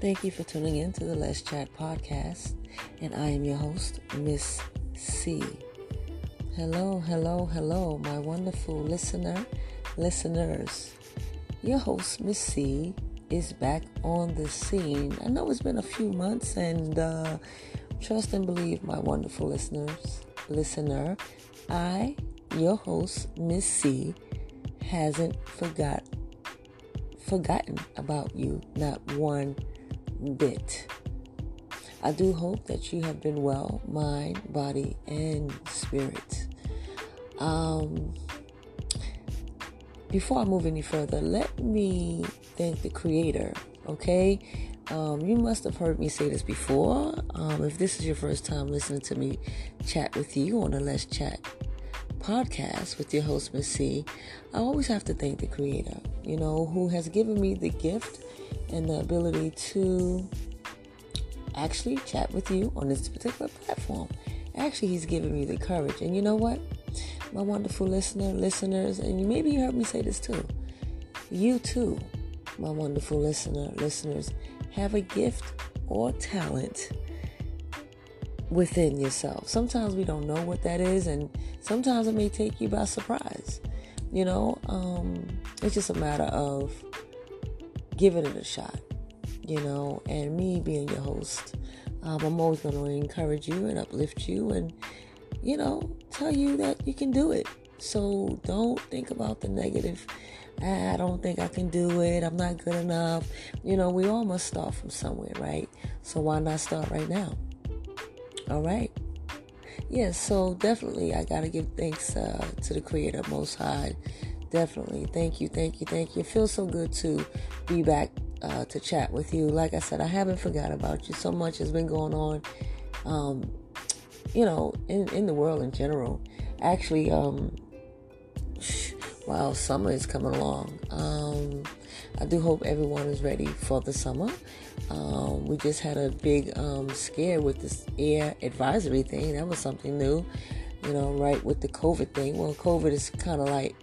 Thank you for tuning in to the Let's Chat podcast, and I am your host, Miss C. Hello, hello, hello, my wonderful listener, listeners. Your host, Miss C, is back on the scene. I know it's been a few months, and uh, trust and believe, my wonderful listeners, listener, I, your host, Miss C, hasn't forgot forgotten about you, not one bit. I do hope that you have been well, mind, body, and spirit. Um, before I move any further, let me thank the Creator, okay? Um, you must have heard me say this before. Um, if this is your first time listening to me chat with you on the Let's Chat podcast with your host, Miss C, I always have to thank the Creator, you know, who has given me the gift and the ability to actually chat with you on this particular platform. Actually, He's given me the courage. And you know what? My wonderful listener, listeners, and maybe you heard me say this too. You too, my wonderful listener, listeners, have a gift or talent within yourself. Sometimes we don't know what that is, and sometimes it may take you by surprise. You know, um, it's just a matter of giving it a shot. You know, and me being your host, um, I'm always going to encourage you and uplift you, and you know, tell you that you can do it. So don't think about the negative. I don't think I can do it. I'm not good enough. You know, we all must start from somewhere, right? So why not start right now? All right. Yes, yeah, so definitely I got to give thanks uh, to the Creator Most High. Definitely. Thank you, thank you, thank you. It feels so good to be back uh, to chat with you. Like I said, I haven't forgot about you. So much has been going on, um, you know, in, in the world in general. Actually, um, wow, summer is coming along. Um, I do hope everyone is ready for the summer. Um, we just had a big um, scare with this air advisory thing. That was something new, you know, right with the COVID thing. Well, COVID is kind of like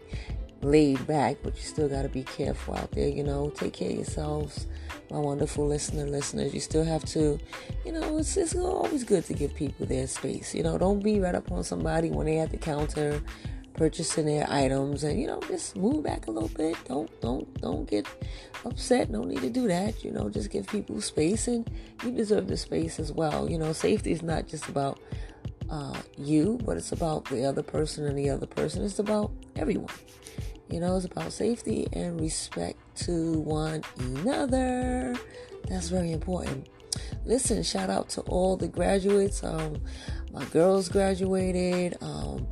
laid back, but you still got to be careful out there, you know. Take care of yourselves, my wonderful listener, listeners. You still have to, you know, it's, it's always good to give people their space. You know, don't be right up on somebody when they're at the counter purchasing their items and you know just move back a little bit don't don't don't get upset no need to do that you know just give people space and you deserve the space as well you know safety is not just about uh, you but it's about the other person and the other person it's about everyone you know it's about safety and respect to one another that's very important listen shout out to all the graduates um my girls graduated um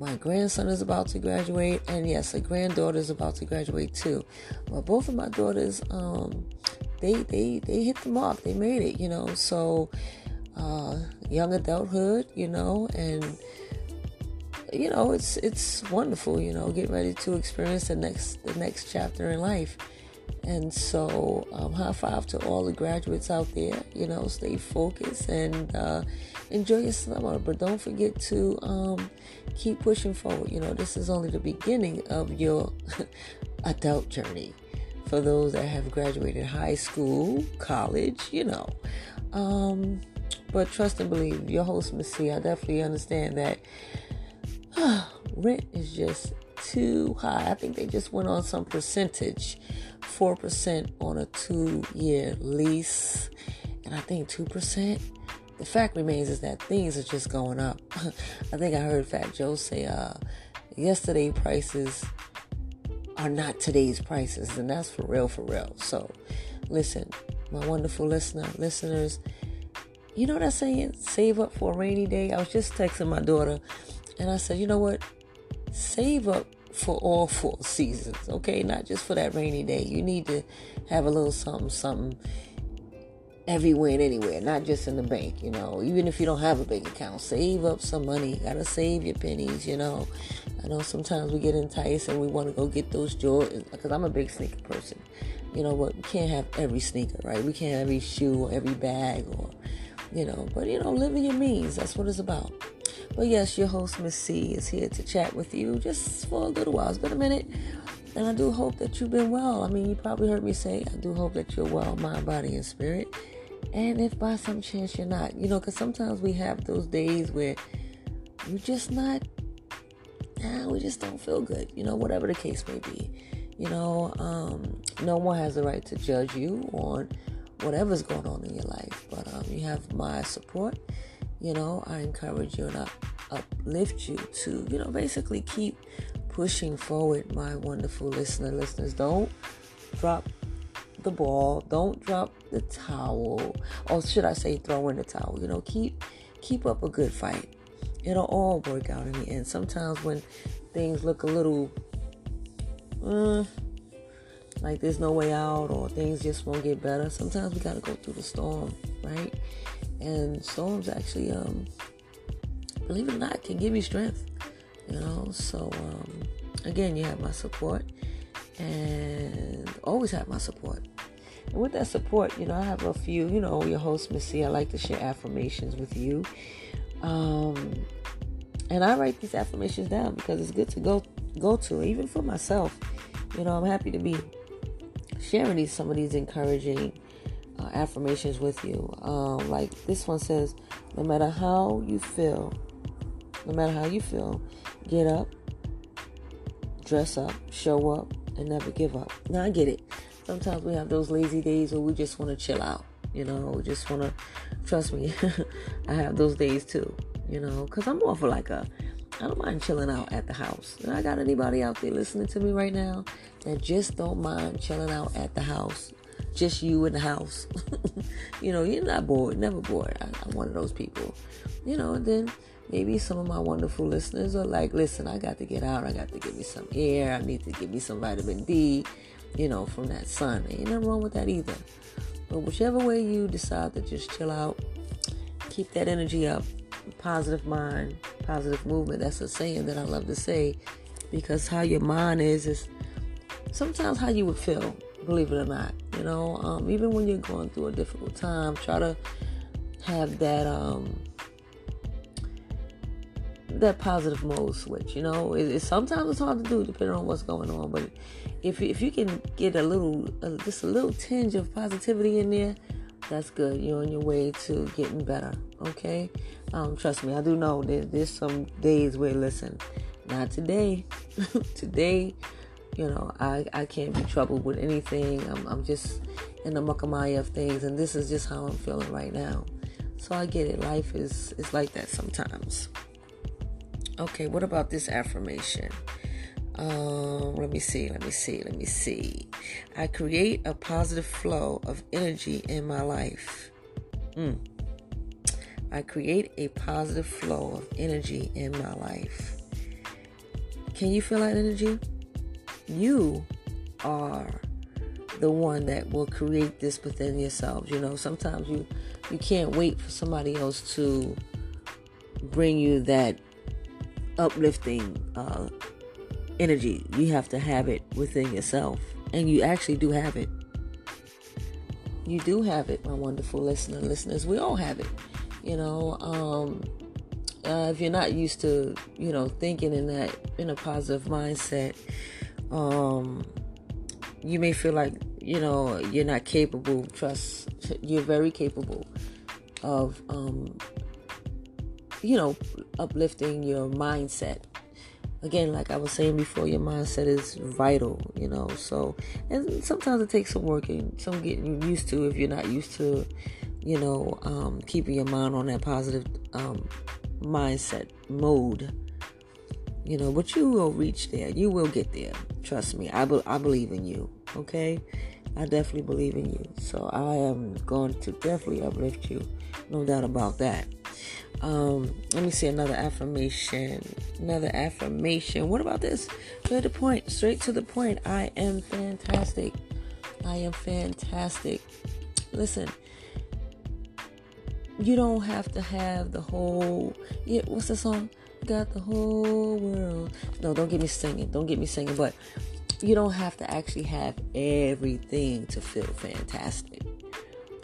my grandson is about to graduate, and yes, a granddaughter is about to graduate too. But both of my daughters, um, they they they hit the mark. They made it, you know. So, uh, young adulthood, you know, and you know, it's it's wonderful, you know, getting ready to experience the next the next chapter in life. And so, um, high five to all the graduates out there. You know, stay focused and uh, enjoy your summer. But don't forget to um, keep pushing forward. You know, this is only the beginning of your adult journey. For those that have graduated high school, college, you know. Um, but trust and believe, your host, Miss C, I definitely understand that rent is just too high. I think they just went on some percentage 4% on a two year lease, and I think 2%. The fact remains is that things are just going up. I think I heard Fat Joe say uh, yesterday prices are not today's prices, and that's for real, for real. So, listen, my wonderful listener, listeners, you know what I'm saying? Save up for a rainy day. I was just texting my daughter, and I said, you know what? Save up for all four seasons, okay? Not just for that rainy day. You need to have a little something, something everywhere and anywhere, not just in the bank, you know. Even if you don't have a bank account, save up some money. You gotta save your pennies, you know. I know sometimes we get enticed and we want to go get those Jordans because I'm a big sneaker person, you know. But we can't have every sneaker, right? We can't have every shoe or every bag or, you know. But you know, living your means. That's what it's about. But yes, your host, Miss C, is here to chat with you just for a little while. It's been a minute. and I do hope that you've been well. I mean, you probably heard me say, I do hope that you're well, mind, body, and spirit. And if by some chance you're not, you know, because sometimes we have those days where you're just not, nah, we just don't feel good, you know, whatever the case may be. You know, um, no one has the right to judge you on whatever's going on in your life, but um, you have my support. You know, I encourage you and I uplift you to, you know, basically keep pushing forward, my wonderful listener. Listeners, don't drop the ball. Don't drop the towel. Or should I say throw in the towel? You know, keep keep up a good fight. It'll all work out in the end. Sometimes when things look a little uh, like there's no way out or things just won't get better, sometimes we gotta go through the storm, right? And storms actually, um, believe it or not, can give you strength. You know, so um, again, you have my support and always have my support. And with that support, you know, I have a few, you know, your host, Miss C, I like to share affirmations with you. Um, and I write these affirmations down because it's good to go go to, even for myself. You know, I'm happy to be sharing these some of these encouraging uh, affirmations with you. Um, like this one says, no matter how you feel, no matter how you feel, get up, dress up, show up, and never give up. Now I get it. Sometimes we have those lazy days where we just want to chill out. You know, just want to. Trust me, I have those days too. You know, because I'm more for like a. I don't mind chilling out at the house. And I got anybody out there listening to me right now that just don't mind chilling out at the house. Just you in the house. you know, you're not bored, never bored. I, I'm one of those people. You know, and then maybe some of my wonderful listeners are like, listen, I got to get out. I got to give me some air. I need to give me some vitamin D, you know, from that sun. Ain't nothing wrong with that either. But whichever way you decide to just chill out, keep that energy up, positive mind, positive movement. That's a saying that I love to say because how your mind is, is sometimes how you would feel, believe it or not. You know, um, even when you're going through a difficult time, try to have that um, that positive mode switch. You know, it, it, sometimes it's hard to do depending on what's going on. But if if you can get a little, just a little tinge of positivity in there, that's good. You're on your way to getting better. Okay, um, trust me, I do know that there's some days where listen, not today. today, you know, I I can't be troubled with anything. I'm I'm just in the muckamaya of things, and this is just how I'm feeling right now. So I get it. Life is is like that sometimes. Okay, what about this affirmation? Um, let me see, let me see, let me see. I create a positive flow of energy in my life. Mm. I create a positive flow of energy in my life. Can you feel that energy? You are the one that will create this within yourselves. You know, sometimes you you can't wait for somebody else to bring you that uplifting uh, energy. You have to have it within yourself. And you actually do have it. You do have it, my wonderful listener, listeners. We all have it. You know, um, uh, if you're not used to, you know, thinking in that in a positive mindset, um, you may feel like, you know, you're not capable. Trust, you're very capable of um, you know, uplifting your mindset. Again, like I was saying before, your mindset is vital, you know. So, and sometimes it takes some work and some getting used to if you're not used to, you know, um, keeping your mind on that positive um, mindset mode. You know, but you will reach there. You will get there. Trust me. I, be- I believe in you. Okay. I definitely believe in you. So I am going to definitely uplift you. No doubt about that. Um, let me see another affirmation. Another affirmation. What about this? Straight to the point. Straight to the point. I am fantastic. I am fantastic. Listen, you don't have to have the whole. Yeah, what's the song? Got the whole world. No, don't get me singing. Don't get me singing. But you don't have to actually have everything to feel fantastic.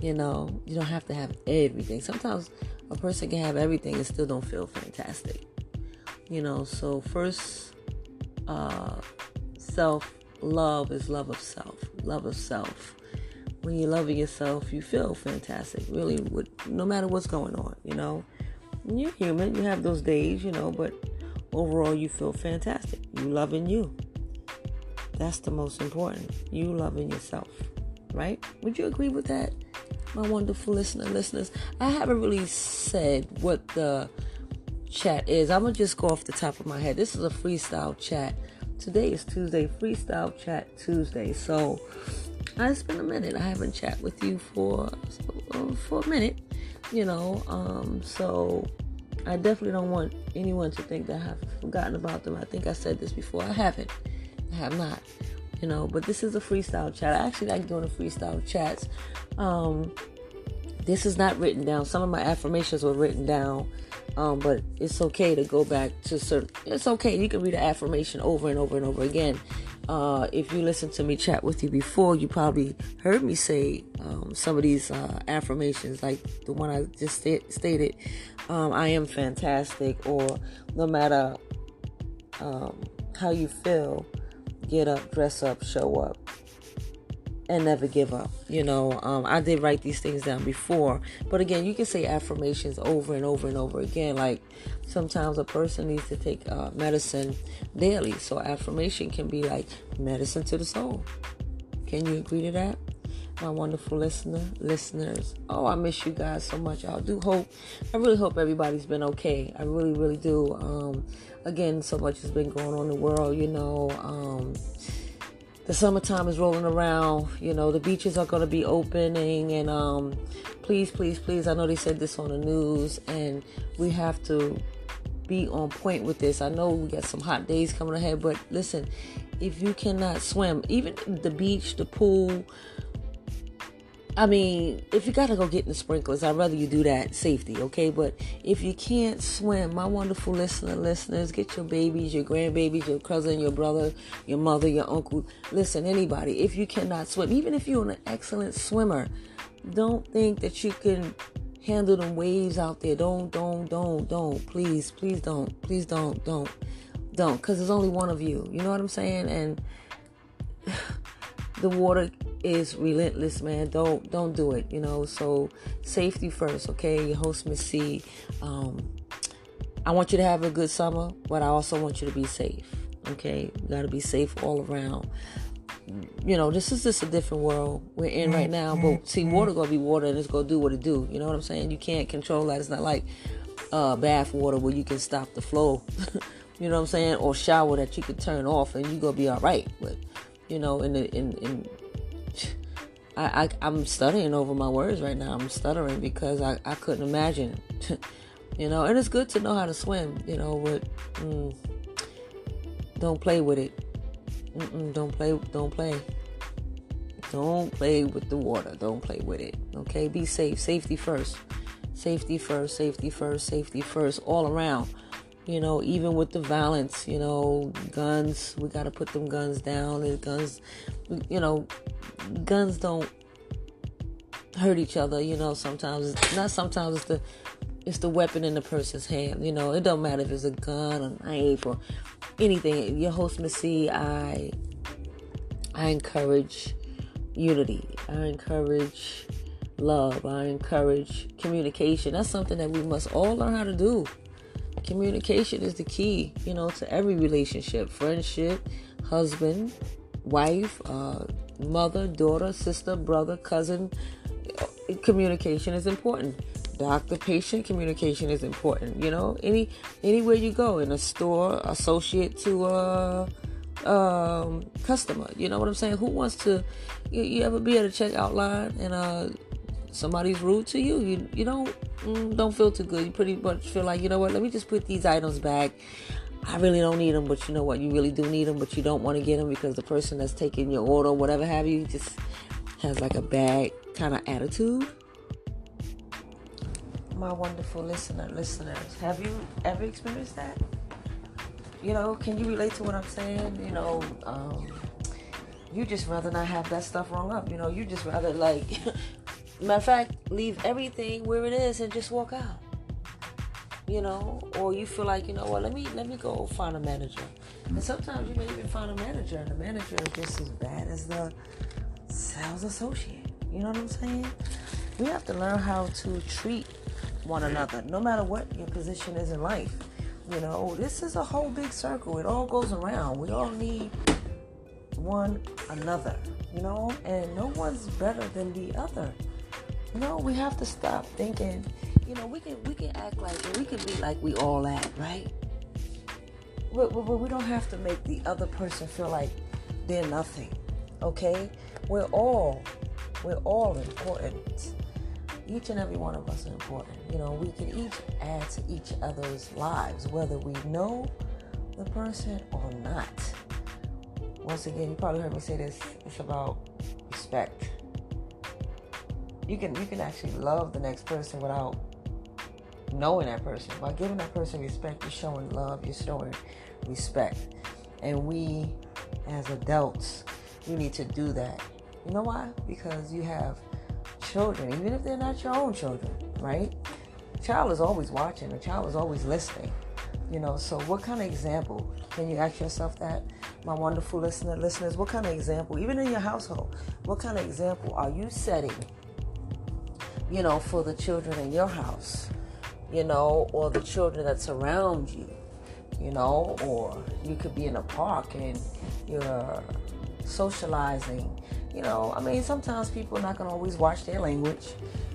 You know, you don't have to have everything. Sometimes a person can have everything and still don't feel fantastic. You know, so first uh, self love is love of self. Love of self. When you're loving yourself, you feel fantastic. Really, with, no matter what's going on, you know. You're human. You have those days, you know, but overall, you feel fantastic. You loving you. That's the most important. You loving yourself, right? Would you agree with that, my wonderful listener, listeners? I haven't really said what the chat is. I'm gonna just go off the top of my head. This is a freestyle chat. Today is Tuesday, freestyle chat Tuesday. So it's been a minute. I haven't chat with you for for a minute, you know. Um, so I definitely don't want anyone to think that I've forgotten about them. I think I said this before. I haven't. I have not. You know, but this is a freestyle chat. I actually like doing the freestyle chats. Um, this is not written down. Some of my affirmations were written down, um, but it's okay to go back to certain. It's okay. You can read an affirmation over and over and over again. Uh, if you listen to me chat with you before, you probably heard me say um, some of these uh, affirmations, like the one I just st- stated. Um, I am fantastic, or no matter um, how you feel, get up, dress up, show up and never give up. You know, um, I did write these things down before, but again, you can say affirmations over and over and over again. Like sometimes a person needs to take uh, medicine daily, so affirmation can be like medicine to the soul. Can you agree to that? My wonderful listener, listeners. Oh, I miss you guys so much. I do hope, I really hope everybody's been okay. I really, really do. Um, again, so much has been going on in the world, you know. Um, the summertime is rolling around. You know, the beaches are going to be opening, and um, please, please, please. I know they said this on the news, and we have to be on point with this. I know we got some hot days coming ahead, but listen, if you cannot swim, even the beach, the pool, I mean, if you gotta go get in the sprinklers, I'd rather you do that safety, okay? But if you can't swim, my wonderful listener, listeners, get your babies, your grandbabies, your cousin, your brother, your mother, your uncle. Listen, anybody, if you cannot swim, even if you're an excellent swimmer, don't think that you can handle the waves out there. Don't, don't, don't, don't. Please, please don't. Please don't, don't, don't. Because there's only one of you. You know what I'm saying? And the water is relentless, man. Don't don't do it. You know. So safety first, okay? Your host, Miss C. Um, I want you to have a good summer, but I also want you to be safe. Okay, you got to be safe all around. You know, this is just a different world we're in right now. But see, water gonna be water, and it's gonna do what it do. You know what I'm saying? You can't control that. It's not like uh, bath water where you can stop the flow. you know what I'm saying? Or shower that you can turn off, and you gonna be all right. But you know, in the in in I, I am studying over my words right now. I'm stuttering because I, I couldn't imagine, you know. And it's good to know how to swim, you know. With mm, don't play with it. Mm-mm, don't play. Don't play. Don't play with the water. Don't play with it. Okay. Be safe. Safety first. Safety first. Safety first. Safety first. All around. You know, even with the violence, you know, guns, we got to put them guns down. And guns, you know, guns don't hurt each other. You know, sometimes not sometimes it's the it's the weapon in the person's hand. You know, it don't matter if it's a gun, a knife, or anything. Your host, I I encourage unity. I encourage love. I encourage communication. That's something that we must all learn how to do communication is the key, you know, to every relationship, friendship, husband, wife, uh, mother, daughter, sister, brother, cousin. Communication is important. Doctor patient communication is important. You know, any anywhere you go in a store, associate to a um, customer. You know what I'm saying? Who wants to? You, you ever be at a checkout line and uh, somebody's rude to you, you you don't mm, don't feel too good. You pretty much feel like you know what? Let me just put these items back. I really don't need them, but you know what? You really do need them, but you don't want to get them because the person that's taking your order, or whatever have you, just has like a bad kind of attitude. My wonderful listener, listeners, have you ever experienced that? You know, can you relate to what I'm saying? You know, um, you just rather not have that stuff rung up. You know, you just rather like Matter of fact, leave everything where it is and just walk out. You know, or you feel like, you know what, let me let me go find a manager. And sometimes you may even find a manager, and the manager is just as bad as the sales associate. You know what I'm saying? We have to learn how to treat one another, no matter what your position is in life. You know, this is a whole big circle. It all goes around. We all need one another, you know, and no one's better than the other. Know, we have to stop thinking, you know, we can we can act like we can be like we all act, right? But, but we don't have to make the other person feel like they're nothing. Okay? We're all we're all important. Each and every one of us are important. You know, we can each add to each other's lives, whether we know the person or not. Once again, you probably heard me say this. It's about respect. You can you can actually love the next person without knowing that person. By giving that person respect, you're showing love, you're showing respect. And we as adults, we need to do that. You know why? Because you have children, even if they're not your own children, right? A child is always watching, a child is always listening. You know, so what kind of example can you ask yourself that? My wonderful listener, listeners, what kind of example, even in your household, what kind of example are you setting, you know, for the children in your house, you know, or the children that surround you, you know, or you could be in a park and you're socializing, you know, I mean, sometimes people are not going to always watch their language,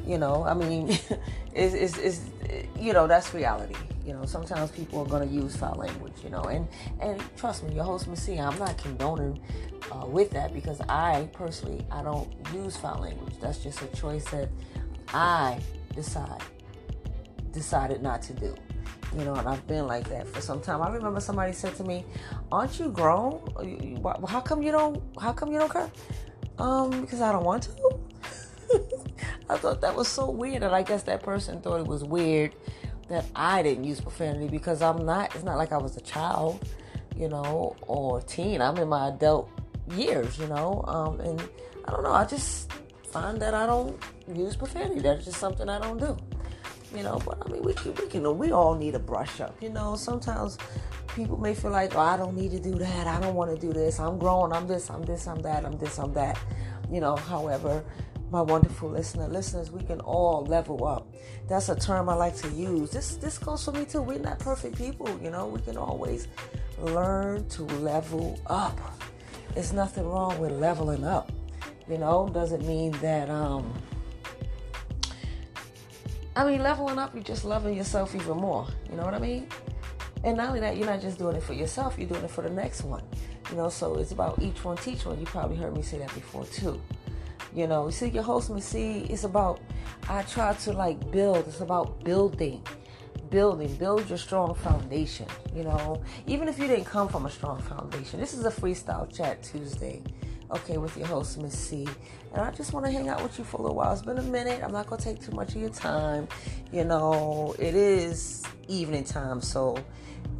you know, I mean, it's, it's, it's, you know, that's reality. You know, sometimes people are going to use foul language, you know, and, and trust me, your host, Messia, I'm not condoning uh, with that because I personally, I don't use foul language. That's just a choice that I decide, decided not to do you know, and I've been like that for some time. I remember somebody said to me, "Aren't you grown? How come you don't? How come you don't care?" Um, because I don't want to. I thought that was so weird, and I guess that person thought it was weird that I didn't use profanity because I'm not. It's not like I was a child, you know, or teen. I'm in my adult years, you know, um, and I don't know. I just find that I don't use profanity. That's just something I don't do you know. But I mean, we can, we can, we all need a brush up, you know. Sometimes people may feel like, oh, I don't need to do that. I don't want to do this. I'm grown. I'm this. I'm this. I'm that. I'm this. I'm that. You know. However, my wonderful listener, listeners, we can all level up. That's a term I like to use. This this goes for me too. We're not perfect people, you know. We can always learn to level up. There's nothing wrong with leveling up. You know, doesn't mean that um I mean, leveling up, you're just loving yourself even more. You know what I mean? And not only that, you're not just doing it for yourself, you're doing it for the next one. You know, so it's about each one teach one. You probably heard me say that before too. You know, see your host me see it's about I try to like build. It's about building. Building, build your strong foundation. You know, even if you didn't come from a strong foundation. This is a freestyle chat Tuesday okay, with your host, Miss C. And I just want to hang out with you for a little while. It's been a minute. I'm not going to take too much of your time. You know, it is evening time, so,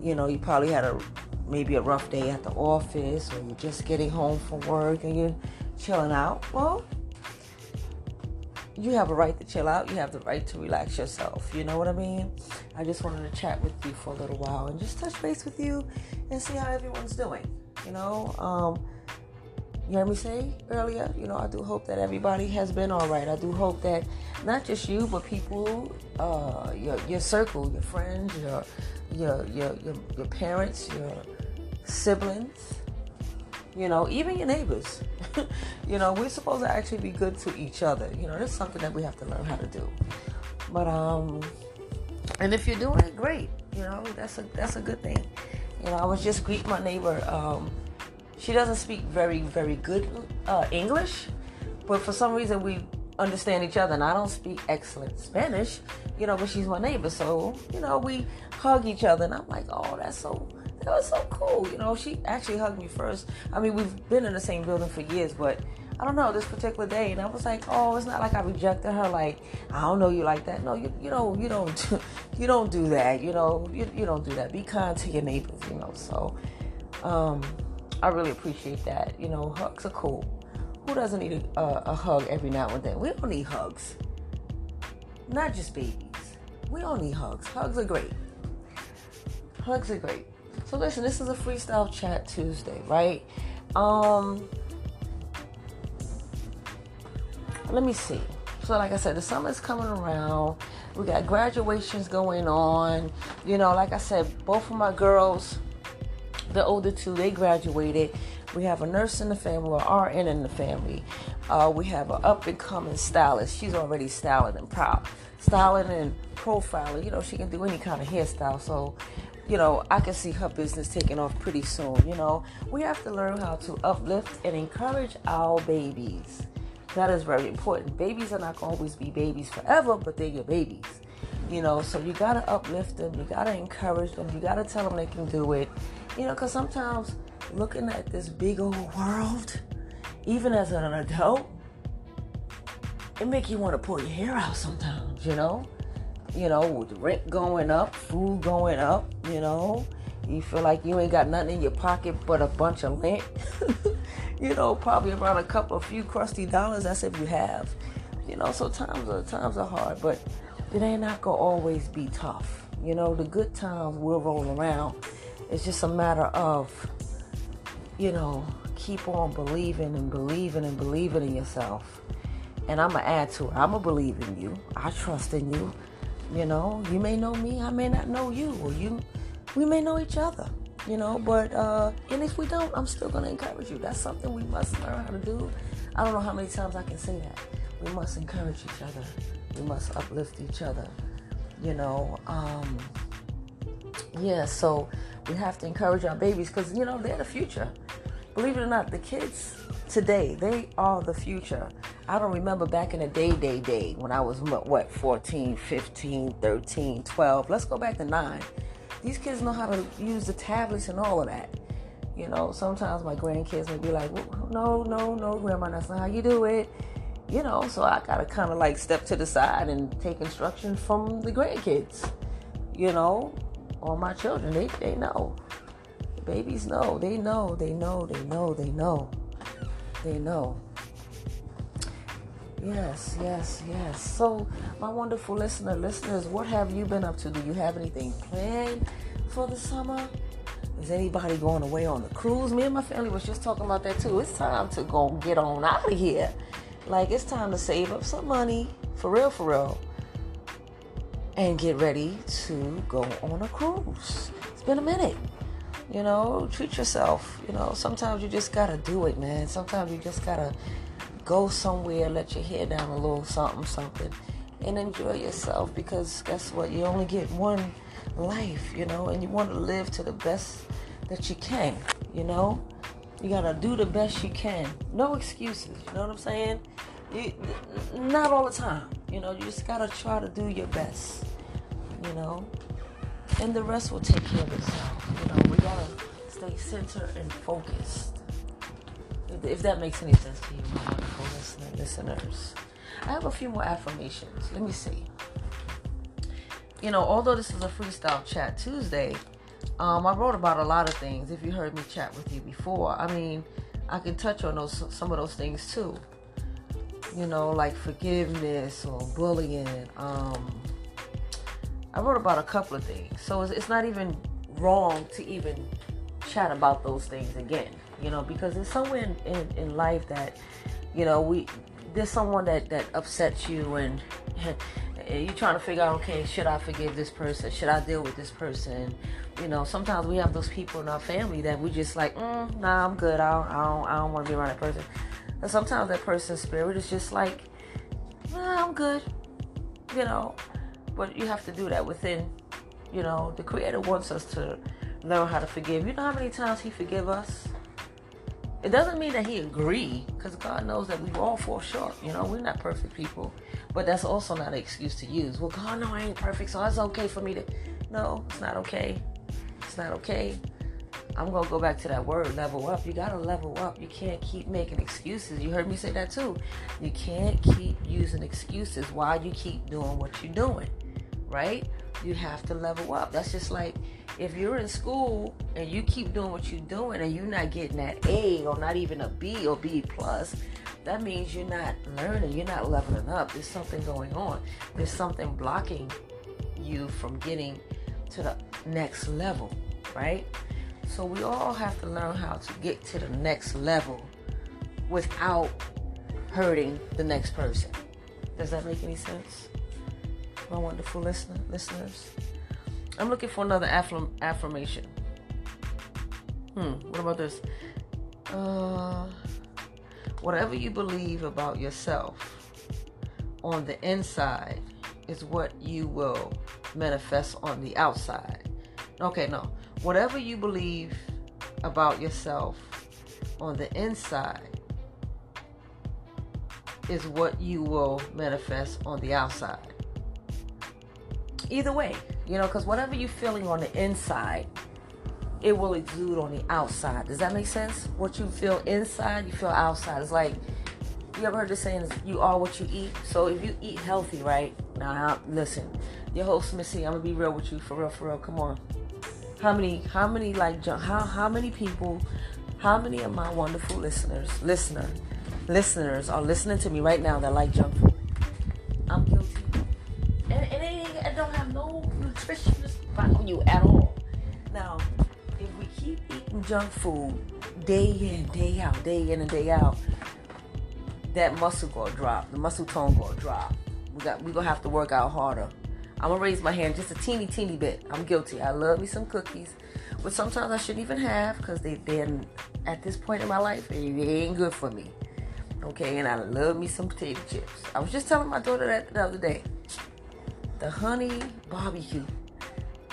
you know, you probably had a maybe a rough day at the office or you're just getting home from work and you're chilling out. Well, you have a right to chill out. You have the right to relax yourself. You know what I mean? I just wanted to chat with you for a little while and just touch base with you and see how everyone's doing. You know, um, you heard me say earlier, you know, I do hope that everybody has been all right. I do hope that not just you, but people, uh, your your circle, your friends, your your your your, your parents, your siblings, you know, even your neighbors. you know, we're supposed to actually be good to each other. You know, that's something that we have to learn how to do. But um, and if you're doing it, great. You know, that's a that's a good thing. You know, I was just greeting my neighbor. Um, she doesn't speak very, very good uh, English, but for some reason we understand each other. And I don't speak excellent Spanish, you know, but she's my neighbor, so you know we hug each other, and I'm like, oh, that's so that was so cool. You know, she actually hugged me first. I mean, we've been in the same building for years, but I don't know this particular day, and I was like, oh, it's not like I rejected her. Like I don't know you like that. No, you you know you don't you don't do that. You know you you don't do that. Be kind to your neighbors. You know, so. Um, I really appreciate that. You know, hugs are cool. Who doesn't need a, a, a hug every now and then? We don't need hugs. Not just babies. We all need hugs. Hugs are great. Hugs are great. So listen, this is a freestyle chat Tuesday, right? Um let me see. So like I said, the summer's coming around. We got graduations going on. You know, like I said, both of my girls, the older two, they graduated. We have a nurse in the family, or RN in the family. Uh, we have an up and coming stylist. She's already styling and proud, styling and profiling. You know, she can do any kind of hairstyle. So, you know, I can see her business taking off pretty soon. You know, we have to learn how to uplift and encourage our babies. That is very important. Babies are not going to always be babies forever, but they're your babies. You know, so you got to uplift them. You got to encourage them. You got to tell them they can do it. You know, because sometimes looking at this big old world, even as an adult, it make you want to pull your hair out sometimes, you know? You know, with rent going up, food going up, you know, you feel like you ain't got nothing in your pocket but a bunch of lint. you know, probably around a couple, a few crusty dollars. That's if you have. You know, so times are times are hard, but it ain't not gonna always be tough. You know, the good times will roll around. It's just a matter of, you know, keep on believing and believing and believing in yourself. And I'm gonna add to it. I'm gonna believe in you. I trust in you. You know, you may know me, I may not know you, or you, we may know each other you know. But uh, and if we don't, I'm still gonna encourage you. That's something we must learn how to do. I don't know how many times I can say that. We must encourage each other. We must uplift each other. You know. Um, yeah. So we have to encourage our babies because you know they're the future. Believe it or not, the kids today they are the future. I don't remember back in the day, day, day when I was what 14, 15, 13, 12. Let's go back to nine these kids know how to use the tablets and all of that. You know, sometimes my grandkids may be like, no, no, no, grandma, that's not how you do it. You know, so I gotta kind of like step to the side and take instruction from the grandkids. You know, all my children, they, they know. Babies know. They know, they know, they know, they know. They know. Yes, yes, yes. So, my wonderful listener, listeners, what have you been up to? Do you have anything planned for the summer? Is anybody going away on the cruise? Me and my family was just talking about that too. It's time to go get on out of here. Like it's time to save up some money, for real, for real, and get ready to go on a cruise. It's been a minute. You know, treat yourself. You know, sometimes you just gotta do it, man. Sometimes you just gotta go somewhere, let your hair down a little something, something, and enjoy yourself because guess what? You only get one life, you know, and you want to live to the best that you can, you know? You gotta do the best you can. No excuses, you know what I'm saying? You, not all the time, you know, you just gotta try to do your best, you know? And the rest will take care of itself, you know? We gotta stay centered and focused if that makes any sense to you, my wonderful listener, listeners. I have a few more affirmations. Let me see. You know, although this is a freestyle chat Tuesday, um, I wrote about a lot of things. If you heard me chat with you before, I mean, I can touch on those some of those things too. You know, like forgiveness or bullying. Um, I wrote about a couple of things, so it's, it's not even wrong to even chat about those things again you know, because there's somewhere in, in, in life that, you know, we there's someone that that upsets you and you're trying to figure out, okay, should I forgive this person? Should I deal with this person? You know, sometimes we have those people in our family that we just like, mm, nah, I'm good. I don't, I don't, I don't want to be around that person. And sometimes that person's spirit is just like, I'm good. You know, but you have to do that within. You know, the Creator wants us to learn how to forgive. You know how many times He forgive us? It doesn't mean that he agree, because God knows that we all fall short. You know, we're not perfect people, but that's also not an excuse to use. Well, God, no, I ain't perfect, so it's okay for me to. No, it's not okay. It's not okay. I'm gonna go back to that word, level up. You gotta level up. You can't keep making excuses. You heard me say that too. You can't keep using excuses while you keep doing what you're doing, right? You have to level up. That's just like if you're in school and you keep doing what you're doing and you're not getting that A or not even a B or B plus, that means you're not learning, you're not leveling up. There's something going on. There's something blocking you from getting to the next level, right? So we all have to learn how to get to the next level without hurting the next person. Does that make any sense? My wonderful listener, listeners. I'm looking for another affirm- affirmation. Hmm, what about this? Uh, whatever you believe about yourself on the inside is what you will manifest on the outside. Okay, no. Whatever you believe about yourself on the inside is what you will manifest on the outside. Either way, you know, because whatever you're feeling on the inside, it will exude on the outside. Does that make sense? What you feel inside, you feel outside. It's like you ever heard the saying, "You are what you eat." So if you eat healthy, right now, listen, your host Miss C, I'm gonna be real with you, for real, for real. Come on, how many, how many like how how many people, how many of my wonderful listeners, listener, listeners are listening to me right now that like junk food? I'm guilty, and, and it, it don't have no nutritionist value at all. Now, if we keep eating junk food day in, day out, day in and day out, that muscle gonna drop. The muscle tone gonna drop. We got we gonna have to work out harder. I'm gonna raise my hand just a teeny teeny bit. I'm guilty. I love me some cookies, but sometimes I shouldn't even have because they then at this point in my life they, ain't good for me. Okay, and I love me some potato chips. I was just telling my daughter that the other day. The honey barbecue.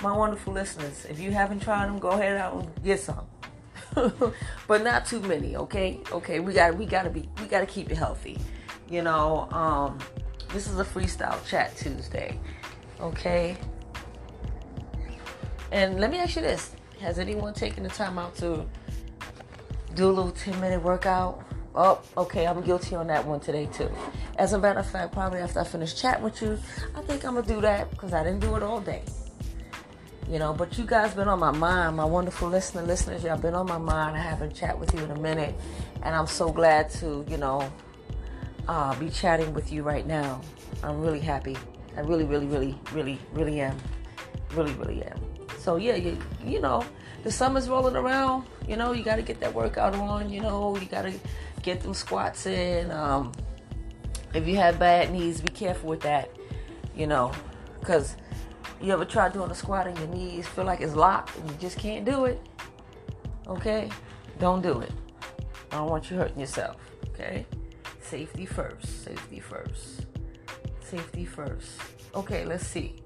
My wonderful listeners, if you haven't tried them, go ahead out and get some. but not too many, okay? Okay, we got we got to be we got to keep it healthy. You know, um this is a freestyle chat Tuesday. Okay? And let me ask you this. Has anyone taken the time out to do a little 10 minute workout? Oh, okay, I'm guilty on that one today too. As a matter of fact, probably after I finish chatting with you, I think I'm gonna do that because I didn't do it all day you know but you guys been on my mind my wonderful listener listeners y'all been on my mind i haven't chat with you in a minute and i'm so glad to you know uh, be chatting with you right now i'm really happy i really really really really really am really really am so yeah you, you know the summer's rolling around you know you got to get that workout on you know you got to get them squats in um, if you have bad knees be careful with that you know because you ever try doing a squat and your knees feel like it's locked and you just can't do it? Okay? Don't do it. I don't want you hurting yourself. Okay? Safety first. Safety first. Safety first. Okay, let's see.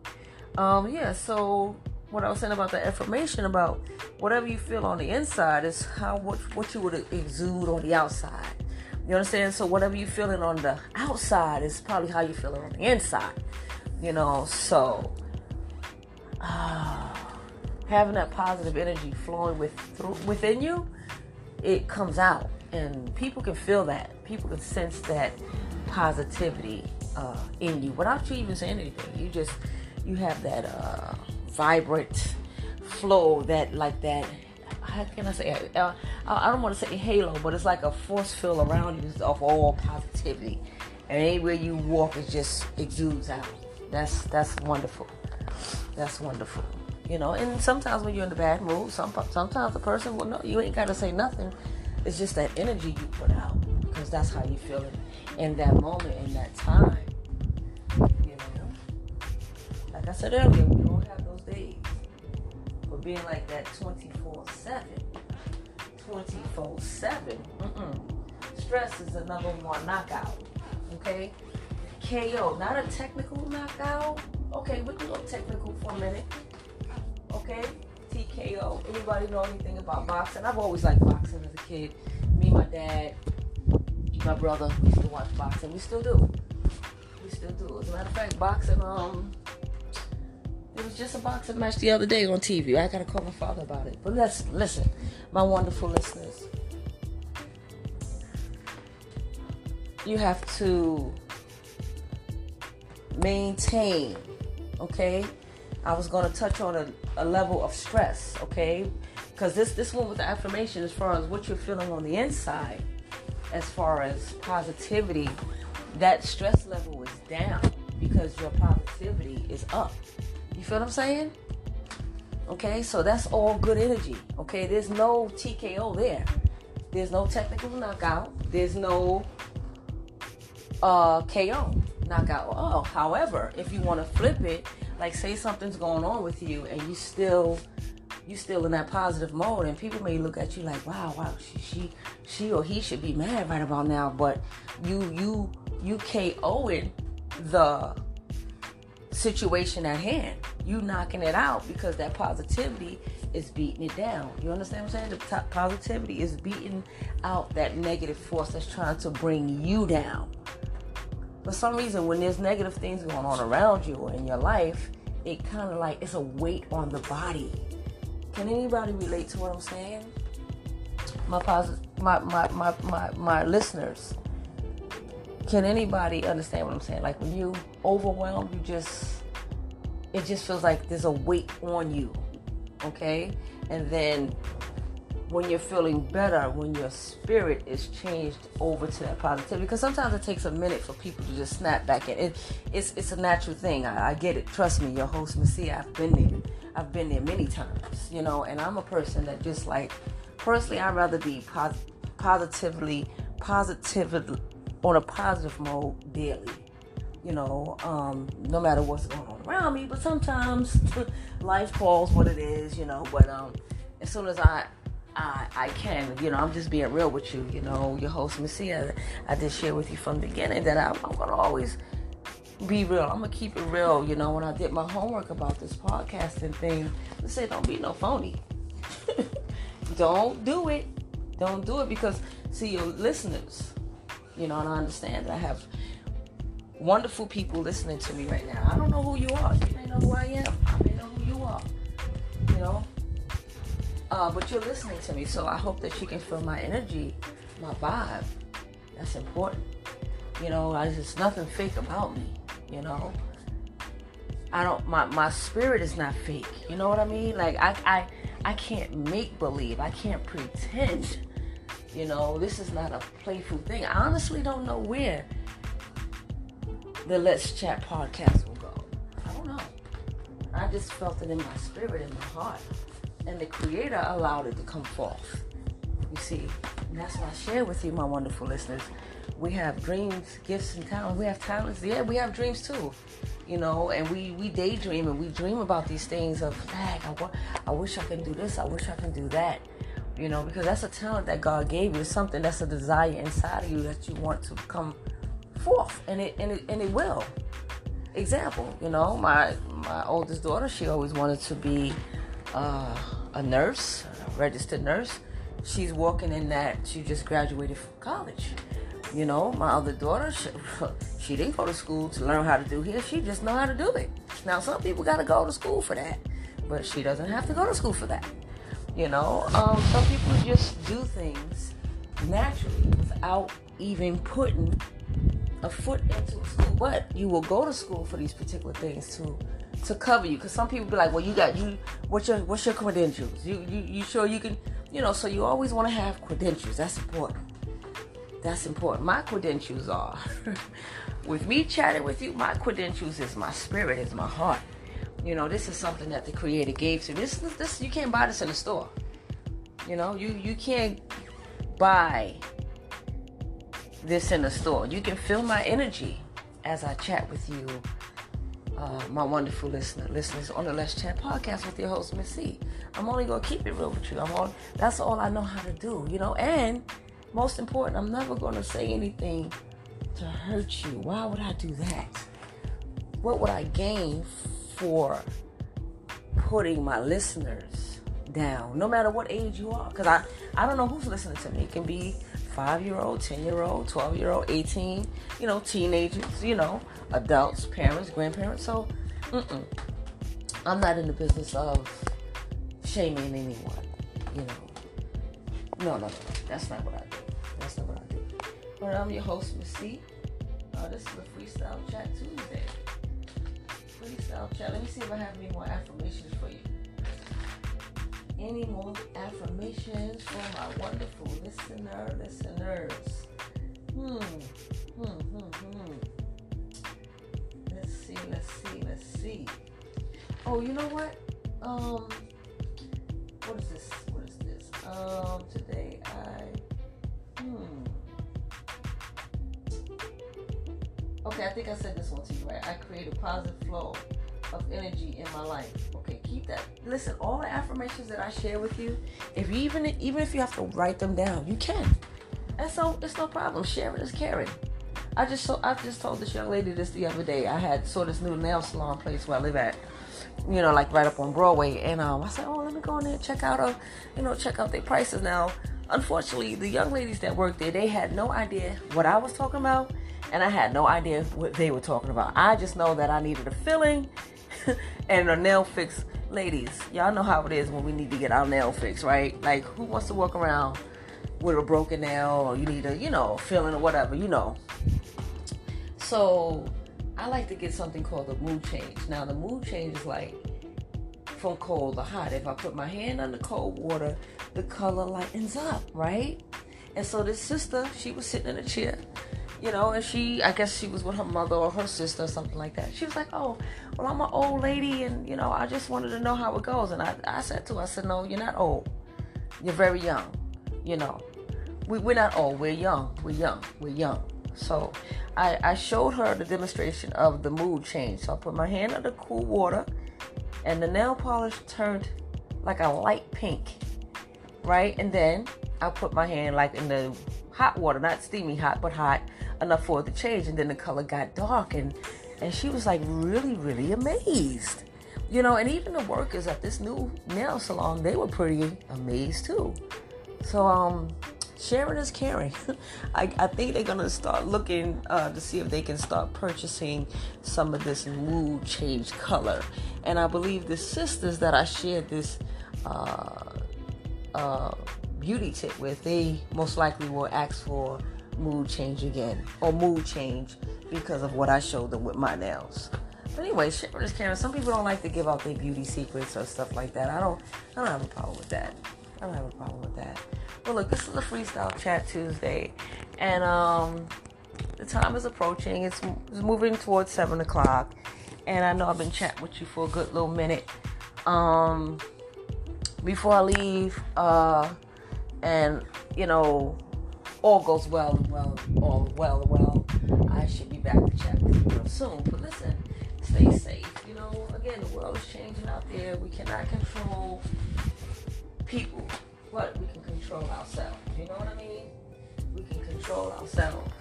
Um, yeah, so what I was saying about the information about whatever you feel on the inside is how what what you would exude on the outside. You understand? So whatever you're feeling on the outside is probably how you feel it on the inside. You know, so having that positive energy flowing with through, within you, it comes out, and people can feel that. People can sense that positivity uh, in you without you even saying anything. You just you have that uh, vibrant flow, that like that. How can I say? Uh, I don't want to say halo, but it's like a force field around you of all positivity, and anywhere you walk, it just exudes out. That's that's wonderful. That's wonderful. You know, and sometimes when you're in a bad mood, some sometimes the person will know you ain't got to say nothing. It's just that energy you put out because that's how you feel it in that moment, in that time. You know, like I said earlier, we don't have those days. But being like that 24 7, 24 7, stress is the number one knockout. Okay? KO, not a technical knockout Okay, we can go technical for a minute. Okay, TKO. Anybody know anything about boxing? I've always liked boxing as a kid. Me, my dad, my brother used to watch boxing. We still do. We still do. As a matter of fact, boxing. Um, it was just a boxing match the other day on TV. I gotta call my father about it. But let's listen, my wonderful listeners. You have to maintain okay? I was to touch on a, a level of stress, okay? Because this, this one with the affirmation, as far as what you're feeling on the inside, as far as positivity, that stress level is down because your positivity is up. You feel what I'm saying? Okay, so that's all good energy. Okay, there's no TKO there. There's no technical knockout. There's no uh, KO knockout. Oh, however, if you want to flip it, like say something's going on with you and you still you still in that positive mode and people may look at you like wow wow she she, she or he should be mad right about now. But you you you KOing the situation at hand. You knocking it out because that positivity is beating it down. You understand what i'm saying? The positivity is beating out that negative force that's trying to bring you down. For some reason when there's negative things going on around you or in your life it kind of like it's a weight on the body can anybody relate to what I'm saying? My positive, my, my, my, my, my listeners. Can anybody understand what I'm saying? Like when you overwhelmed, you just it just feels like there's a weight on you. Okay? And then when you're feeling better, when your spirit is changed over to that positivity, because sometimes it takes a minute for people to just snap back in. It, it's it's a natural thing. I, I get it. Trust me, your host Miss C, I've been there. I've been there many times, you know, and I'm a person that just like, personally, I'd rather be pos- positively, positively, on a positive mode daily, you know, um, no matter what's going on around me. But sometimes life calls what it is, you know, but um, as soon as I, I, I can, you know, I'm just being real with you, you know, your host, Miss C, I did share with you from the beginning that I'm going to always be real. I'm gonna keep it real. You know, when I did my homework about this podcasting thing, I say don't be no phony. don't do it. Don't do it because see your listeners. You know, and I understand that I have wonderful people listening to me right now. I don't know who you are. You may know who I am. I may know who you are. You know. Uh, but you're listening to me, so I hope that you can feel my energy, my vibe. That's important. You know, I, there's nothing fake about me you know? I don't my, my spirit is not fake you know what i mean? Like i i, I can't make believe i can't pretend you know? This is not a playful thing. I honestly don't know where the let's chat podcast will go. I don't know. I just felt it in my spirit in my heart. And the creator allowed it to come forth. You see and that's why i share with you my wonderful listeners we have dreams, gifts, and talents. We have talents. Yeah, we have dreams too, you know. And we we daydream and we dream about these things of, I, I wish I can do this. I wish I can do that. You know, because that's a talent that God gave you. It's something that's a desire inside of you that you want to come forth, and it and it and it will. Example, you know, my my oldest daughter, she always wanted to be uh, a nurse, a registered nurse. She's walking in that. She just graduated from college you know, my other daughter, she, she, didn't go to school to learn how to do hair. She just know how to do it. Now, some people got to go to school for that, but she doesn't have to go to school for that. You know, um, some people just do things naturally without even putting a foot into a school. But you will go to school for these particular things to to cover you. Because some people be like, well, you got you. What's your what's your credentials? You you you sure you can? You know, so you always want to have credentials. That's important. That's important. My credentials are with me chatting with you, my credentials is my spirit, is my heart. You know, this is something that the creator gave to me. this this you can't buy this in the store. You know, you you can't buy this in the store. You can feel my energy as I chat with you, uh, my wonderful listener, listeners on the Let's Chat podcast with your host, Miss C. I'm only gonna keep it real with you. I'm on. That's all I know how to do. You know, and most important, I'm never going to say anything to hurt you. Why would I do that? What would I gain for putting my listeners down, no matter what age you are? Because I, I don't know who's listening to me. It can be five year old, 10 year old, 12 year old, 18, you know, teenagers, you know, adults, parents, grandparents. So, mm-mm. I'm not in the business of shaming anyone, you know. No, no, no, that's not what I do. Instagram. But I'm your host, Miss C. Uh, this is a Freestyle Chat Tuesday. Freestyle Chat. Let me see if I have any more affirmations for you. Any more affirmations for my wonderful listener, listeners? Hmm. Hmm. Hmm. Hmm. Let's see. Let's see. Let's see. Oh, you know what? Um. What is this? What is this? Um. Today I hmm. Okay, I think I said this one to you, right? I create a positive flow of energy in my life. Okay, keep that. Listen, all the affirmations that I share with you, if you even even if you have to write them down, you can. And so it's no problem. Sharing is caring. I just so I just told this young lady this the other day. I had saw this new nail salon place where I live at, you know, like right up on Broadway, and um, I said, oh, let me go in there and check out, a, you know, check out their prices. Now, unfortunately, the young ladies that worked there, they had no idea what I was talking about, and I had no idea what they were talking about. I just know that I needed a filling and a nail fix. Ladies, y'all know how it is when we need to get our nail fixed, right? Like, who wants to walk around with a broken nail or you need a, you know, filling or whatever, you know. So I like to get something called a mood change. Now the mood change is like from cold to hot. If I put my hand under cold water, the color lightens up, right? And so this sister, she was sitting in a chair, you know, and she, I guess she was with her mother or her sister or something like that. She was like, oh, well, I'm an old lady and, you know, I just wanted to know how it goes. And I, I said to her, I said, no, you're not old. You're very young, you know we, we're not old, we're young. We're young. We're young. So I, I showed her the demonstration of the mood change. So I put my hand under cool water and the nail polish turned like a light pink. Right? And then I put my hand like in the hot water, not steamy hot, but hot enough for it to change. And then the color got dark and and she was like really, really amazed. You know, and even the workers at this new nail salon, they were pretty amazed too. So um sharing is caring. I, I, think they're gonna start looking uh, to see if they can start purchasing some of this mood change color. And I believe the sisters that I shared this uh, uh, beauty tip with, they most likely will ask for mood change again or mood change because of what I showed them with my nails. But anyway, sharing is caring. Some people don't like to give out their beauty secrets or stuff like that. I don't. I don't have a problem with that. I don't have a problem with that. But look, this is a freestyle chat Tuesday, and um, the time is approaching. It's, it's moving towards seven o'clock, and I know I've been chatting with you for a good little minute. Um, before I leave, uh, and you know, all goes well and well, all well well. I should be back to chat with you real soon. But listen, stay safe. You know, again, the world is changing out there. We cannot control people but we can control ourselves. You know what I mean? We can control ourselves.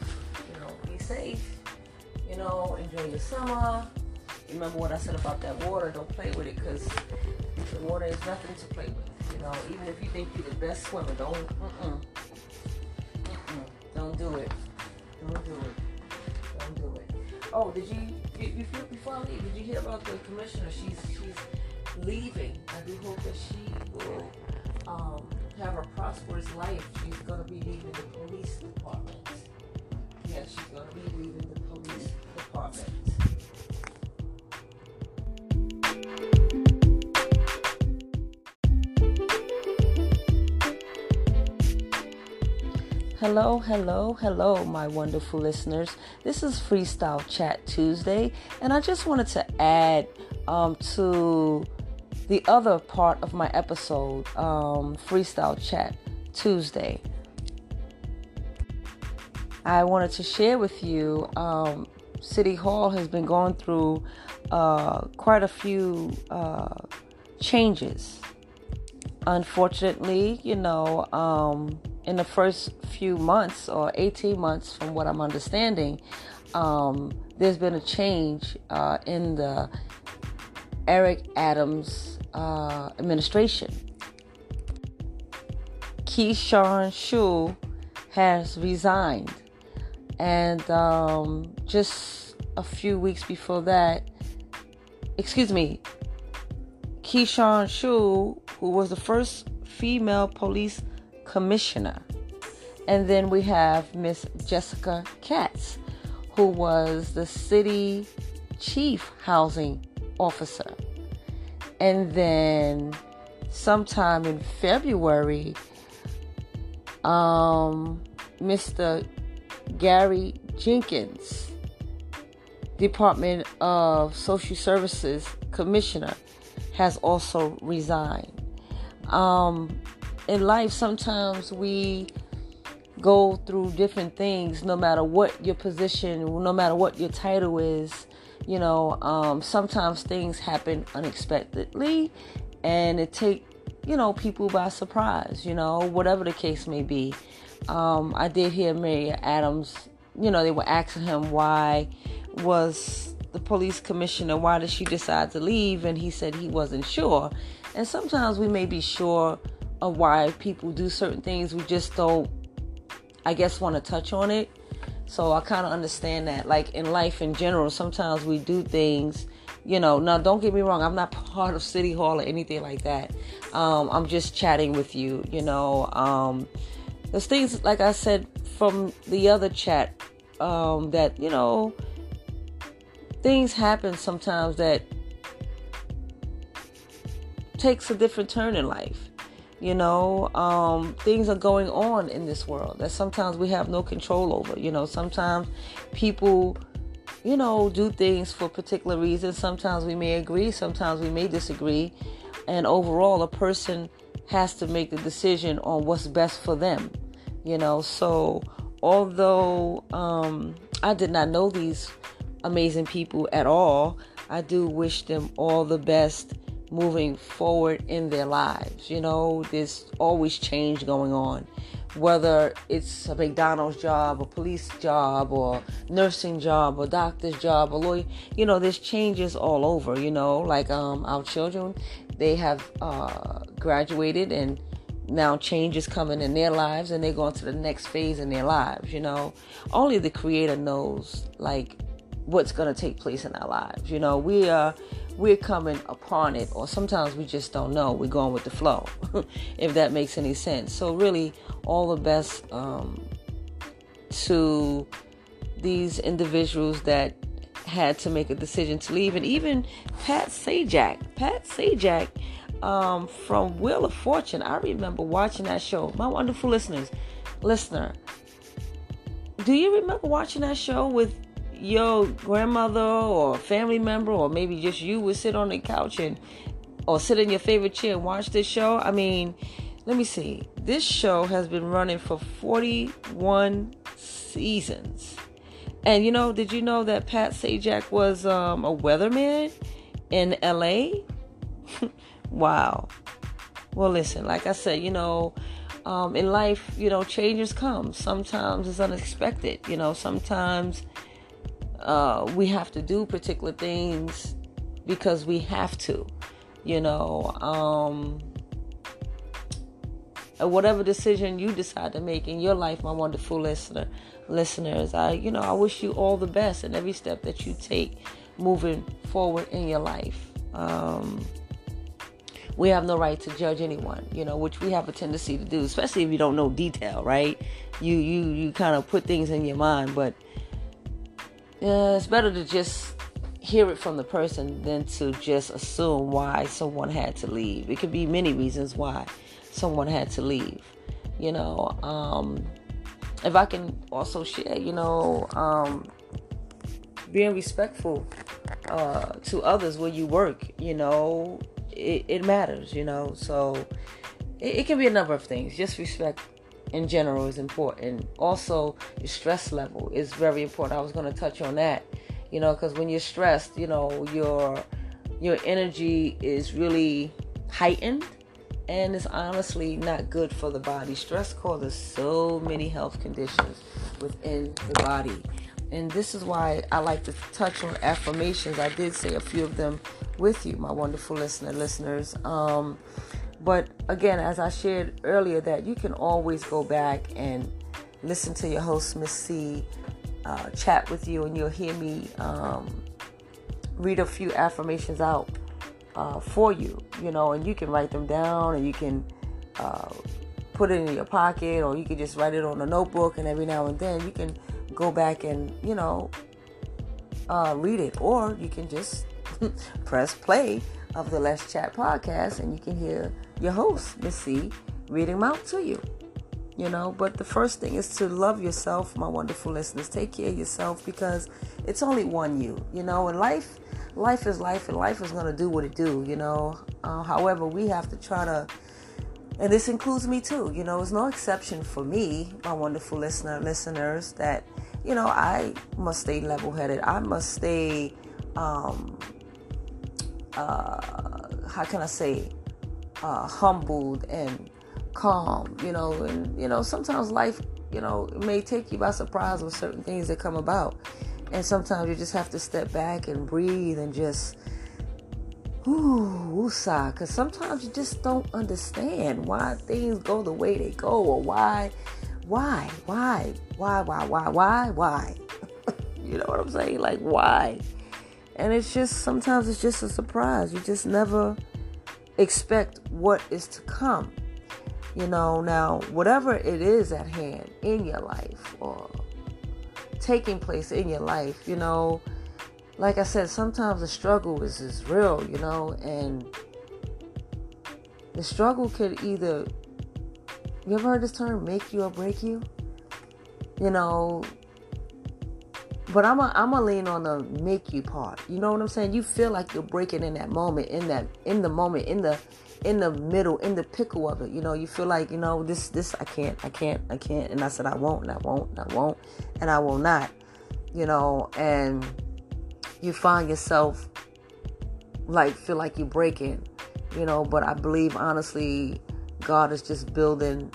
You know, be safe. You know, enjoy your summer. Remember what I said about that water. Don't play with it because the water is nothing to play with. You know, even if you think you're the best swimmer, don't. Mm-mm, mm-mm, don't do it. Don't do it. Don't do it. Oh, did you, you, before I leave? Did you hear about the commissioner? She's she's leaving. I do hope that she will um, have a prosperous life, she's going to be leaving the police department. Yes, she's going to be leaving the police department. Hello, hello, hello, my wonderful listeners. This is Freestyle Chat Tuesday, and I just wanted to add um, to the other part of my episode, um, Freestyle Chat Tuesday. I wanted to share with you um, City Hall has been going through uh, quite a few uh, changes. Unfortunately, you know, um, in the first few months or 18 months, from what I'm understanding, um, there's been a change uh, in the Eric Adams uh, administration. Keechant Sewell has resigned. And um, just a few weeks before that, excuse me, Keechant Sewell, who was the first female police commissioner. And then we have Miss Jessica Katz, who was the city chief housing officer. And then sometime in February, um, Mr. Gary Jenkins, Department of Social Services Commissioner, has also resigned. Um, in life, sometimes we go through different things no matter what your position, no matter what your title is. You know, um, sometimes things happen unexpectedly and it take you know people by surprise you know whatever the case may be. Um, i did hear mayor Adams you know they were asking him why was the police commissioner why did she decide to leave? And he said he wasn't sure. And sometimes we may be sure of why people do certain things. We just don't i guess want to touch on it so i kind of understand that like in life in general sometimes we do things you know now don't get me wrong i'm not part of city hall or anything like that. Um, i'm just chatting with you you know um, there's things like i said from the other chat um, that you know things happen sometimes that takes a different turn in life you know um, things are going on in this world that sometimes we have no control over you know sometimes people you know, do things for particular reasons. Sometimes we may agree, sometimes we may disagree. And overall, a person has to make the decision on what's best for them, you know. So, although um, I did not know these amazing people at all, I do wish them all the best moving forward in their lives. You know, there's always change going on whether it's a McDonald's job, a police job, or nursing job, or doctor's job, or lawyer. You know, there's changes all over. You know, like um, our children, they have uh, graduated and now change is coming in their lives and they're going to the next phase in their lives you know only the creator knows like what's going to take place in our lives you know we are we're coming upon it, or sometimes we just don't know. We're going with the flow, if that makes any sense. So, really, all the best um, to these individuals that had to make a decision to leave, and even Pat Sajak. Pat Sajak um, from Wheel of Fortune. I remember watching that show. My wonderful listeners, listener, do you remember watching that show with your grandmother or family member or maybe just you would sit on the couch and or sit in your favorite chair and watch this show. I mean, let me see. This show has been running for 41 seasons. And you know, did you know that Pat Sajak was um, a weatherman in LA? wow. Well, listen, like I said, you know, um, in life, you know, changes come. Sometimes it's unexpected. You know, sometimes uh, we have to do particular things because we have to, you know. Um, whatever decision you decide to make in your life, my wonderful listener, listeners, I, you know, I wish you all the best in every step that you take moving forward in your life. Um, we have no right to judge anyone, you know, which we have a tendency to do, especially if you don't know detail, right? You you you kind of put things in your mind, but yeah, it's better to just hear it from the person than to just assume why someone had to leave. It could be many reasons why someone had to leave. You know, um, if I can also share, you know, um, being respectful uh, to others where you work, you know, it, it matters, you know. So it, it can be a number of things. Just respect in general is important. Also, your stress level is very important. I was going to touch on that, you know, because when you're stressed, you know, your your energy is really heightened and it's honestly not good for the body. Stress causes so many health conditions within the body. And this is why I like to touch on affirmations. I did say a few of them with you, my wonderful listener listeners. Um, but again, as I shared earlier, that you can always go back and listen to your host, Miss C, uh, chat with you, and you'll hear me um, read a few affirmations out uh, for you, you know, and you can write them down and you can uh, put it in your pocket or you can just write it on a notebook, and every now and then you can go back and, you know, uh, read it, or you can just press play of the Let's Chat podcast and you can hear your host, Miss C, reading them out to you. You know, but the first thing is to love yourself, my wonderful listeners. Take care of yourself because it's only one you. You know, and life, life is life, and life is gonna do what it do. You know. Uh, however, we have to try to and this includes me too. You know, it's no exception for me, my wonderful listener listeners, that you know I must stay level-headed. I must stay. Um, uh, how can I say? Uh, humbled and calm. You know, and you know sometimes life, you know, may take you by surprise with certain things that come about, and sometimes you just have to step back and breathe and just Ooh, sigh, because sometimes you just don't understand why things go the way they go, or why, why, why, why, why, why, why, why. you know what I'm saying? Like why? And it's just sometimes it's just a surprise. You just never expect what is to come. You know, now whatever it is at hand in your life or taking place in your life, you know, like I said, sometimes the struggle is, is real, you know, and the struggle could either, you ever heard this term, make you or break you? You know, but I'm a, I'm a lean on the make you part. You know what I'm saying? You feel like you're breaking in that moment, in that, in the moment, in the, in the middle, in the pickle of it. You know, you feel like, you know, this, this, I can't, I can't, I can't. And I said, I won't, and I won't, and I won't, and I will not, you know, and, you find yourself like feel like you're breaking, you know, but I believe honestly God is just building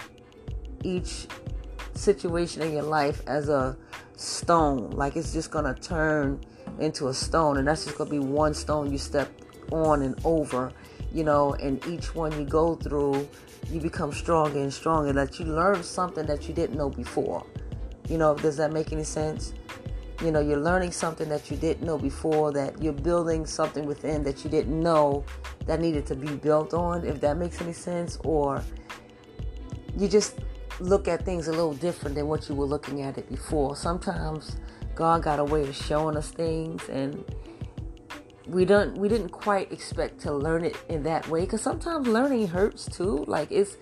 each situation in your life as a stone. Like it's just gonna turn into a stone and that's just gonna be one stone you step on and over, you know, and each one you go through you become stronger and stronger that you learn something that you didn't know before. You know, does that make any sense? you know you're learning something that you didn't know before that you're building something within that you didn't know that needed to be built on if that makes any sense or you just look at things a little different than what you were looking at it before sometimes god got a way of showing us things and we don't we didn't quite expect to learn it in that way because sometimes learning hurts too like it's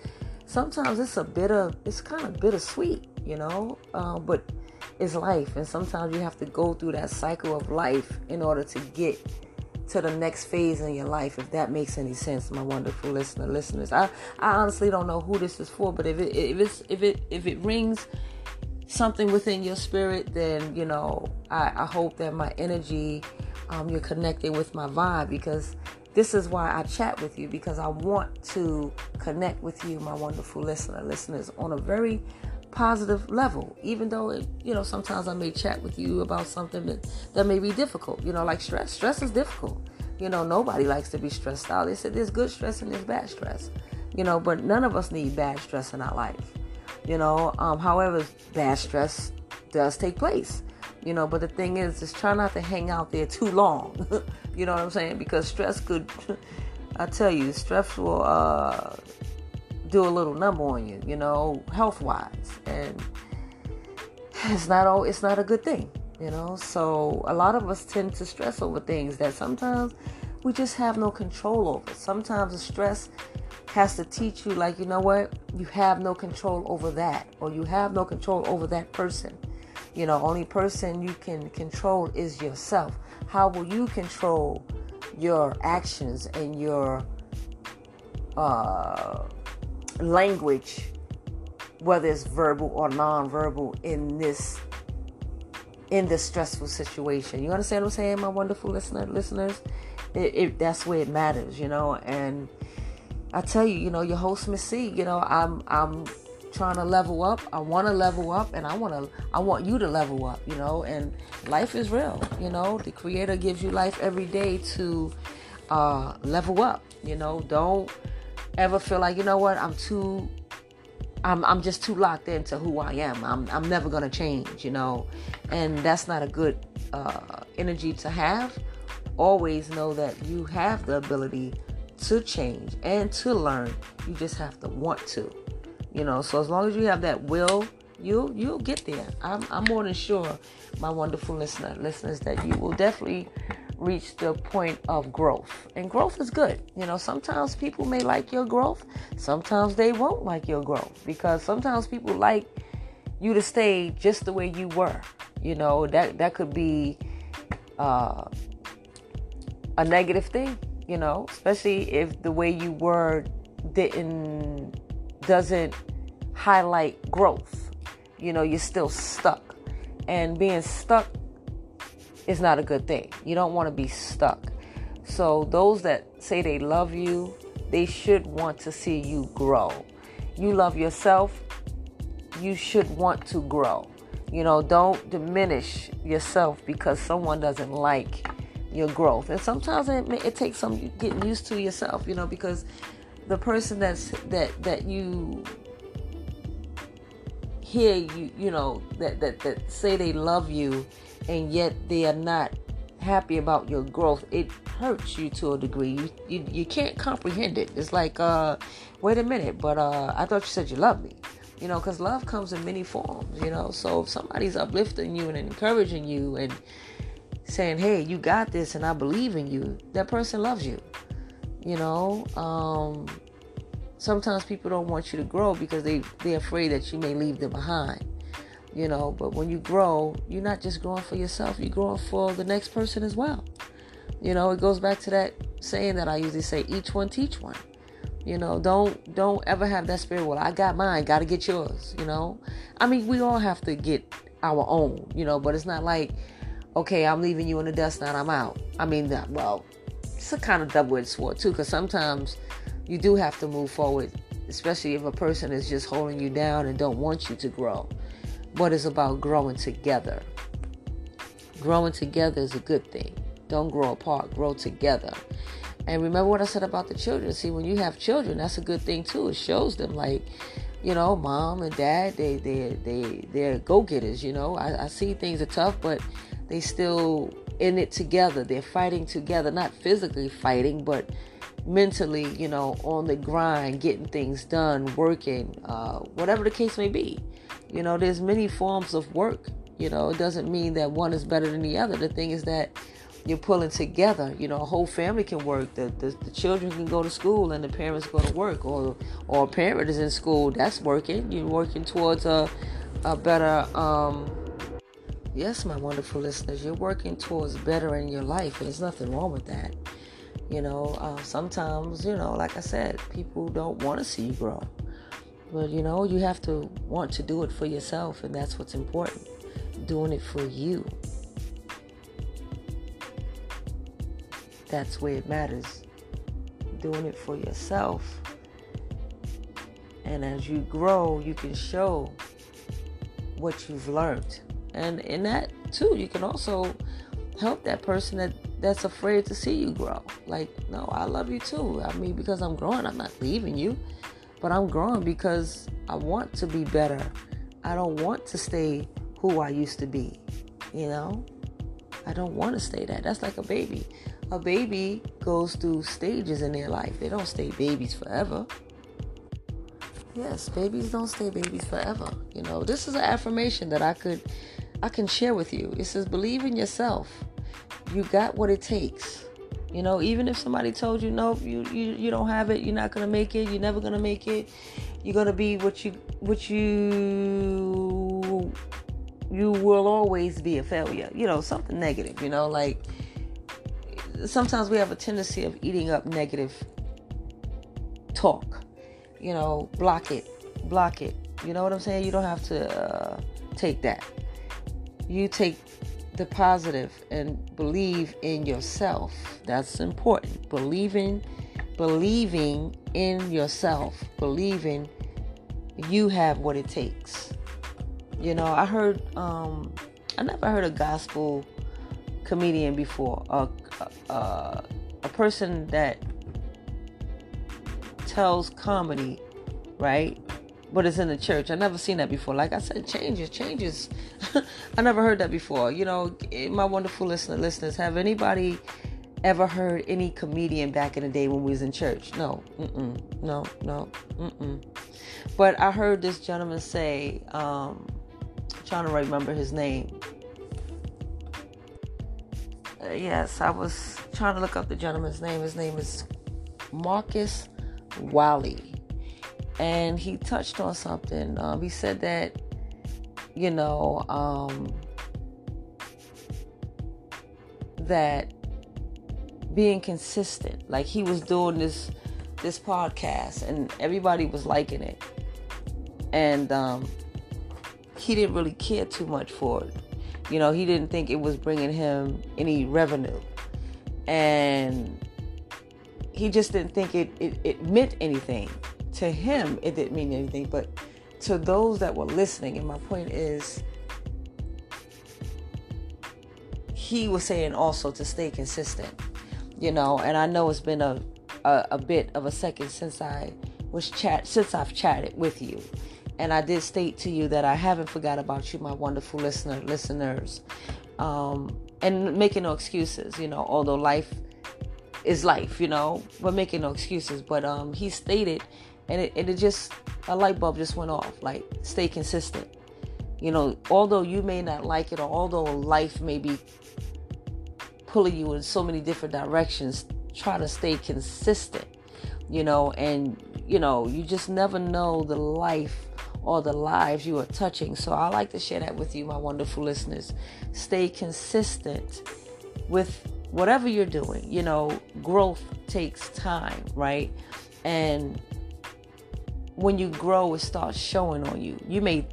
sometimes it's a bit of it's kind of bittersweet you know uh, but it's life. And sometimes you have to go through that cycle of life in order to get to the next phase in your life, if that makes any sense, my wonderful listener listeners. I, I honestly don't know who this is for, but if it if it's if it if it rings something within your spirit, then you know I, I hope that my energy um, you're connecting with my vibe because this is why I chat with you because I want to connect with you, my wonderful listener listeners, on a very positive level, even though it, you know sometimes I may chat with you about something that that may be difficult. You know, like stress. Stress is difficult. You know, nobody likes to be stressed out. They said there's good stress and there's bad stress. You know, but none of us need bad stress in our life. You know, um, however, bad stress does take place. You know, but the thing is, just try not to hang out there too long. you know what I'm saying? Because stress could, I tell you, stress will uh, do a little number on you, you know, health wise. And it's not all it's not a good thing, you know. So a lot of us tend to stress over things that sometimes we just have no control over. Sometimes the stress has to teach you like, you know what, you have no control over that, or you have no control over that person. You know, only person you can control is yourself. How will you control your actions and your uh language, whether it's verbal or non-verbal, in this in this stressful situation. You understand what I'm saying, my wonderful listener listeners? It, it, that's where it matters, you know. And I tell you, you know, your host Miss C, you know, I'm I'm trying to level up. I want to level up, and I want to I want you to level up, you know. And life is real, you know. The Creator gives you life every day to uh, level up. You know, don't ever feel like, you know what, I'm too I'm I'm just too locked into who I am. I'm I'm never gonna change, you know, and that's not a good uh, energy to have. Always know that you have the ability to change and to learn. You just have to want to, you know. So as long as you have that will, you'll you'll get there. I'm I'm more than sure, my wonderful listener listeners, that you will definitely reach the point of growth. And growth is good. You know, sometimes people may like your growth, sometimes they won't like your growth because sometimes people like you to stay just the way you were. You know, that that could be uh, a negative thing, you know, especially if the way you were didn't doesn't highlight growth. You know, you're still stuck. And being stuck is not a good thing. You don't want to be stuck. So, those that say they love you, they should want to see you grow. You love yourself, you should want to grow. You know, don't diminish yourself because someone doesn't like your growth. And sometimes it, it takes some getting used to yourself, you know, because the person that's that that you hear you you know that that that say they love you and yet they are not happy about your growth. It hurts you to a degree. You you, you can't comprehend it. It's like uh wait a minute but uh i thought you said you love me. You know because love comes in many forms you know? So if somebody's uplifting you and encouraging you and saying hey you got this and i believe in you that person loves you you know? Um sometimes people don't want you to grow because they they're afraid that you may leave them behind you know but when you grow you're not just growing for yourself you're growing for the next person as well. You know it goes back to that saying that i usually say each one teach one. You know don't don't ever have that spirit well i got mine gotta get yours you know? I mean we all have to get our own you know but it's not like okay i'm leaving you in the dust now i'm out. I mean that well it's a kind of double-edged sword too because sometimes you do have to move forward especially if a person is just holding you down and don't want you to grow but it's about growing together. Growing together is a good thing. Don't grow apart, grow together. And remember what I said about the children. See, when you have children, that's a good thing too. It shows them like, you know, mom and dad, they they they they're go getters. You know, I, I see things are tough, but they still in it together. They're fighting together, not physically fighting, but mentally, you know, on the grind, getting things done, working, uh, whatever the case may be. You know, there's many forms of work. You know, it doesn't mean that one is better than the other. The thing is that you're pulling together. You know, a whole family can work. The, the, the children can go to school and the parents go to work, or or a parent is in school. That's working. You're working towards a a better. Um, yes, my wonderful listeners, you're working towards better in your life, and there's nothing wrong with that. You know, uh, sometimes you know, like I said, people don't want to see you grow. But you know, you have to want to do it for yourself, and that's what's important. Doing it for you. That's where it matters. Doing it for yourself. And as you grow, you can show what you've learned. And in that too, you can also help that person that that's afraid to see you grow. Like, no, I love you too. I mean, because I'm growing, I'm not leaving you. But I'm growing because I want to be better. I don't want to stay who I used to be. You know? I don't want to stay that. That's like a baby. A baby goes through stages in their life. They don't stay babies forever. Yes, babies don't stay babies forever. You know, this is an affirmation that I could I can share with you. It says believe in yourself. You got what it takes. You know, even if somebody told you no, you you, you don't have it, you're not gonna make it, you're never gonna make it, you're gonna be what you what you you will always be a failure. You know, something negative, you know, like sometimes we have a tendency of eating up negative talk. You know, block it, block it. You know what I'm saying? You don't have to uh, take that. You take the positive and believe in yourself. That's important. Believing believing in yourself, believing you have what it takes. You know, I heard um I never heard a gospel comedian before. A a, a person that tells comedy, right? But it's in the church. I never seen that before. Like I said, changes, changes. I never heard that before. You know, my wonderful listener, listeners, have anybody ever heard any comedian back in the day when we was in church? No, mm-mm, no, no, mm-mm. But I heard this gentleman say, um, trying to remember his name. Uh, yes, I was trying to look up the gentleman's name. His name is Marcus Wiley and he touched on something. Um, he said that, you know, um, that being consistent, like he was doing this this podcast, and everybody was liking it, and um, he didn't really care too much for it. You know, he didn't think it was bringing him any revenue, and he just didn't think it, it, it meant anything. To him, it didn't mean anything, but to those that were listening, and my point is, he was saying also to stay consistent, you know, and I know it's been a, a, a bit of a second since I was chat since I've chatted with you. And I did state to you that I haven't forgot about you, my wonderful listener listeners. Um, and making no excuses, you know, although life is life, you know, but making no excuses. But um, he stated, and it, it just a light bulb just went off. Like, stay consistent. You know, although you may not like it, or although life may be pulling you in so many different directions, try to stay consistent. You know, and you know, you just never know the life or the lives you are touching. So I like to share that with you, my wonderful listeners. Stay consistent with whatever you're doing, you know, growth takes time, right? And when you grow, it starts showing on you. You may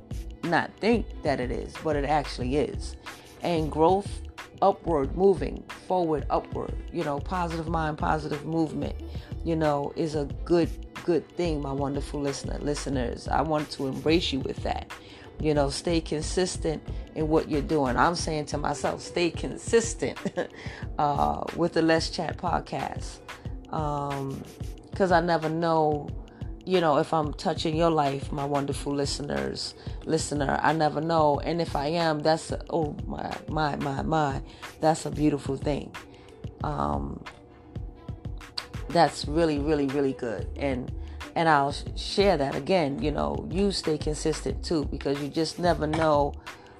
not think that it is, but it actually is. And growth, upward, moving forward, upward, you know, positive mind, positive movement, you know, is a good, good thing, my wonderful listener, listeners. I want to embrace you with that. You know, stay consistent in what you're doing. I'm saying to myself, stay consistent uh, with the Let's Chat podcast. Because um, I never know, you know, if I'm touching your life, my wonderful listeners, listener. I never know. And if I am, that's, a, oh my, my, my, my, that's a beautiful thing. Um, that's really, really, really good. And and I'll share that again. You know, you stay consistent too because you just never know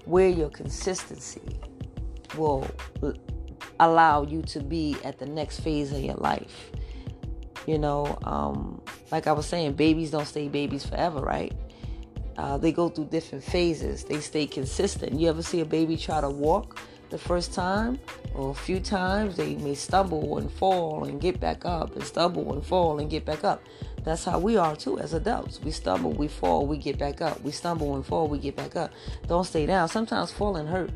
where your consistency will allow you to be at the next phase of your life. You know, um, like I was saying, babies don't stay babies forever, right? Uh, they go through different phases. They stay consistent. You ever see a baby try to walk the first time or a few times? They may stumble and fall and get back up, and stumble and fall and get back up. That's how we are too as adults. We stumble, we fall, we get back up. We stumble and fall, we get back up. Don't stay down. Sometimes falling hurt,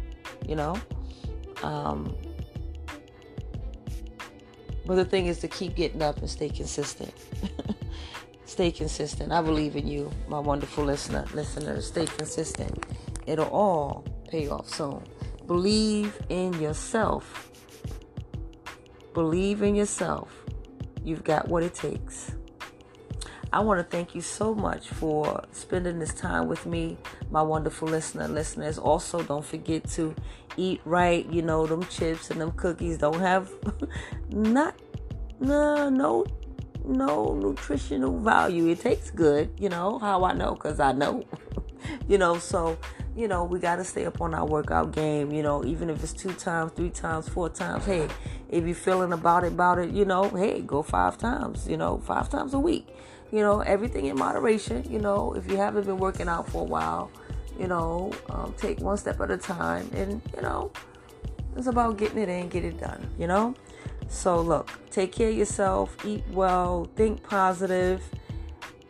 you know. Um, but the thing is to keep getting up and stay consistent. stay consistent. I believe in you, my wonderful listener, listeners. Stay consistent. It'll all pay off soon. Believe in yourself. Believe in yourself. You've got what it takes. I want to thank you so much for spending this time with me, my wonderful listener listeners. Also, don't forget to eat right. You know, them chips and them cookies don't have not no no no nutritional value. It tastes good, you know. How I know? Cause I know. you know, so you know we got to stay up on our workout game. You know, even if it's two times, three times, four times. Hey, if you're feeling about it, about it, you know, hey, go five times. You know, five times a week you know, everything in moderation. You know, if you haven't been working out for a while, you know, um, take one step at a time. And, you know, it's about getting it in, get it done, you know? So, look, take care of yourself, eat well, think positive,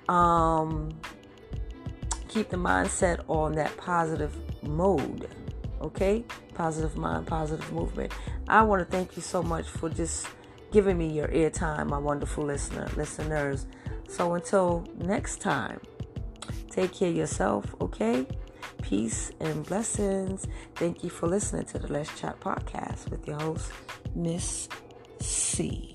um, keep the mindset on that positive mode, okay? Positive mind, positive movement. I want to thank you so much for just giving me your airtime, my wonderful listener, listeners. So until next time, take care of yourself, okay? Peace and blessings. Thank you for listening to the Let's Chat podcast with your host, Miss C.